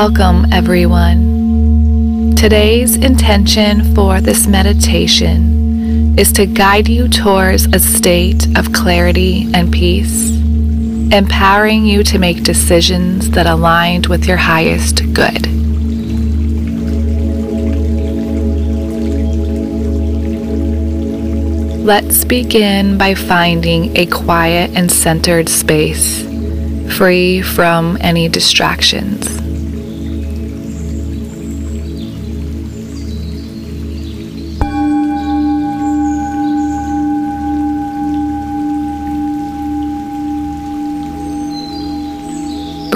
Welcome, everyone. Today's intention for this meditation is to guide you towards a state of clarity and peace, empowering you to make decisions that align with your highest good. Let's begin by finding a quiet and centered space, free from any distractions.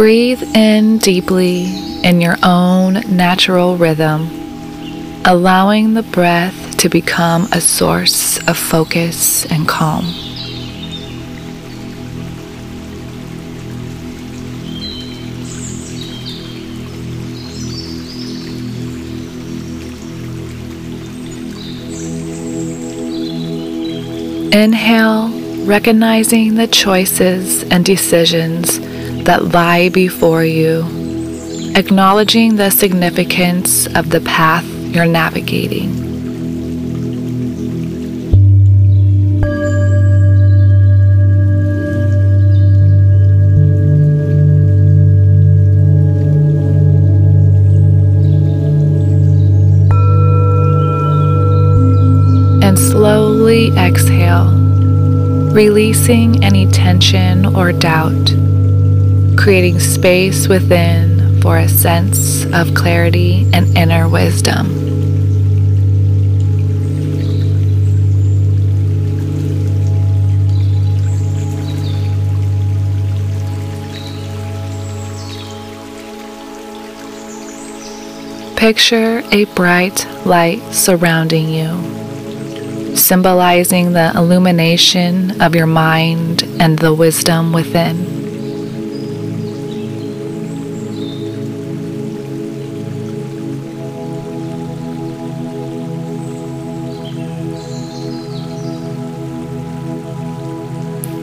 Breathe in deeply in your own natural rhythm, allowing the breath to become a source of focus and calm. Inhale, recognizing the choices and decisions that lie before you, acknowledging the significance of the path you're navigating. And slowly exhale, releasing any tension or doubt creating space within for a sense of clarity and inner wisdom. Picture a bright light surrounding you, symbolizing the illumination of your mind and the wisdom within.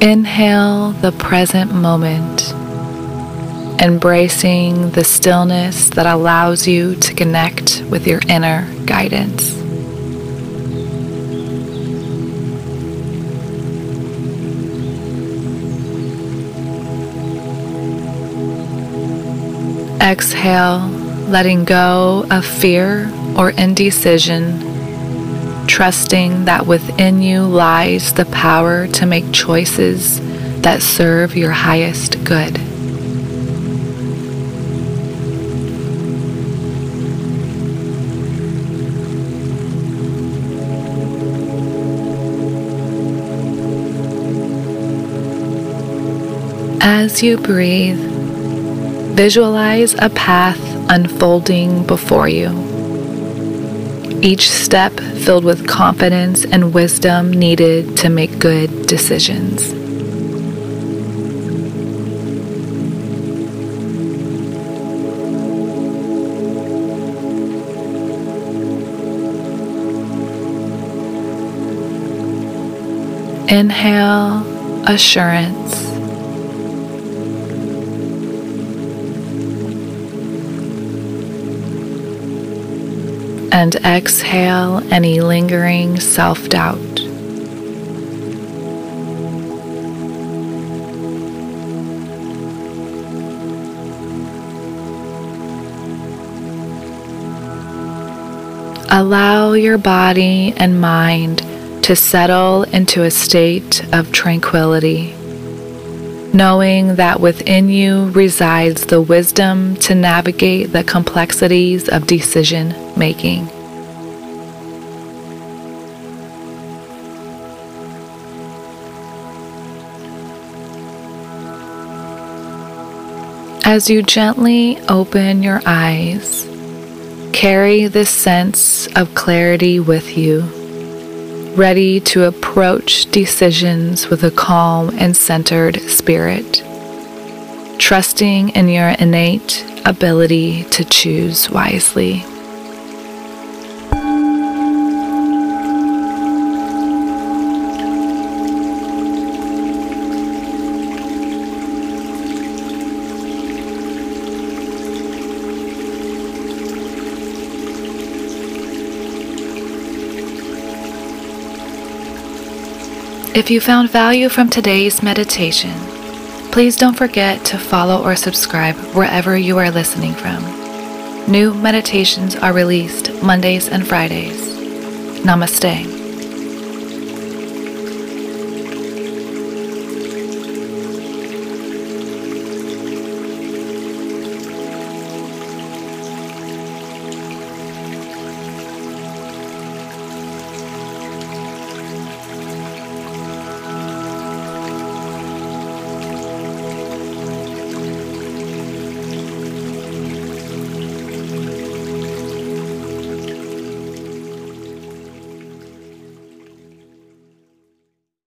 Inhale the present moment, embracing the stillness that allows you to connect with your inner guidance. Exhale, letting go of fear or indecision trusting that within you lies the power to make choices that serve your highest good. As you breathe, visualize a path unfolding before you each step filled with confidence and wisdom needed to make good decisions. Inhale assurance. And exhale any lingering self doubt. Allow your body and mind to settle into a state of tranquility knowing that within you resides the wisdom to navigate the complexities of decision making. As you gently open your eyes, carry this sense of clarity with you ready to approach decisions with a calm and centered spirit, trusting in your innate ability to choose wisely. If you found value from today's meditation, please don't forget to follow or subscribe wherever you are listening from. New meditations are released Mondays and Fridays. Namaste.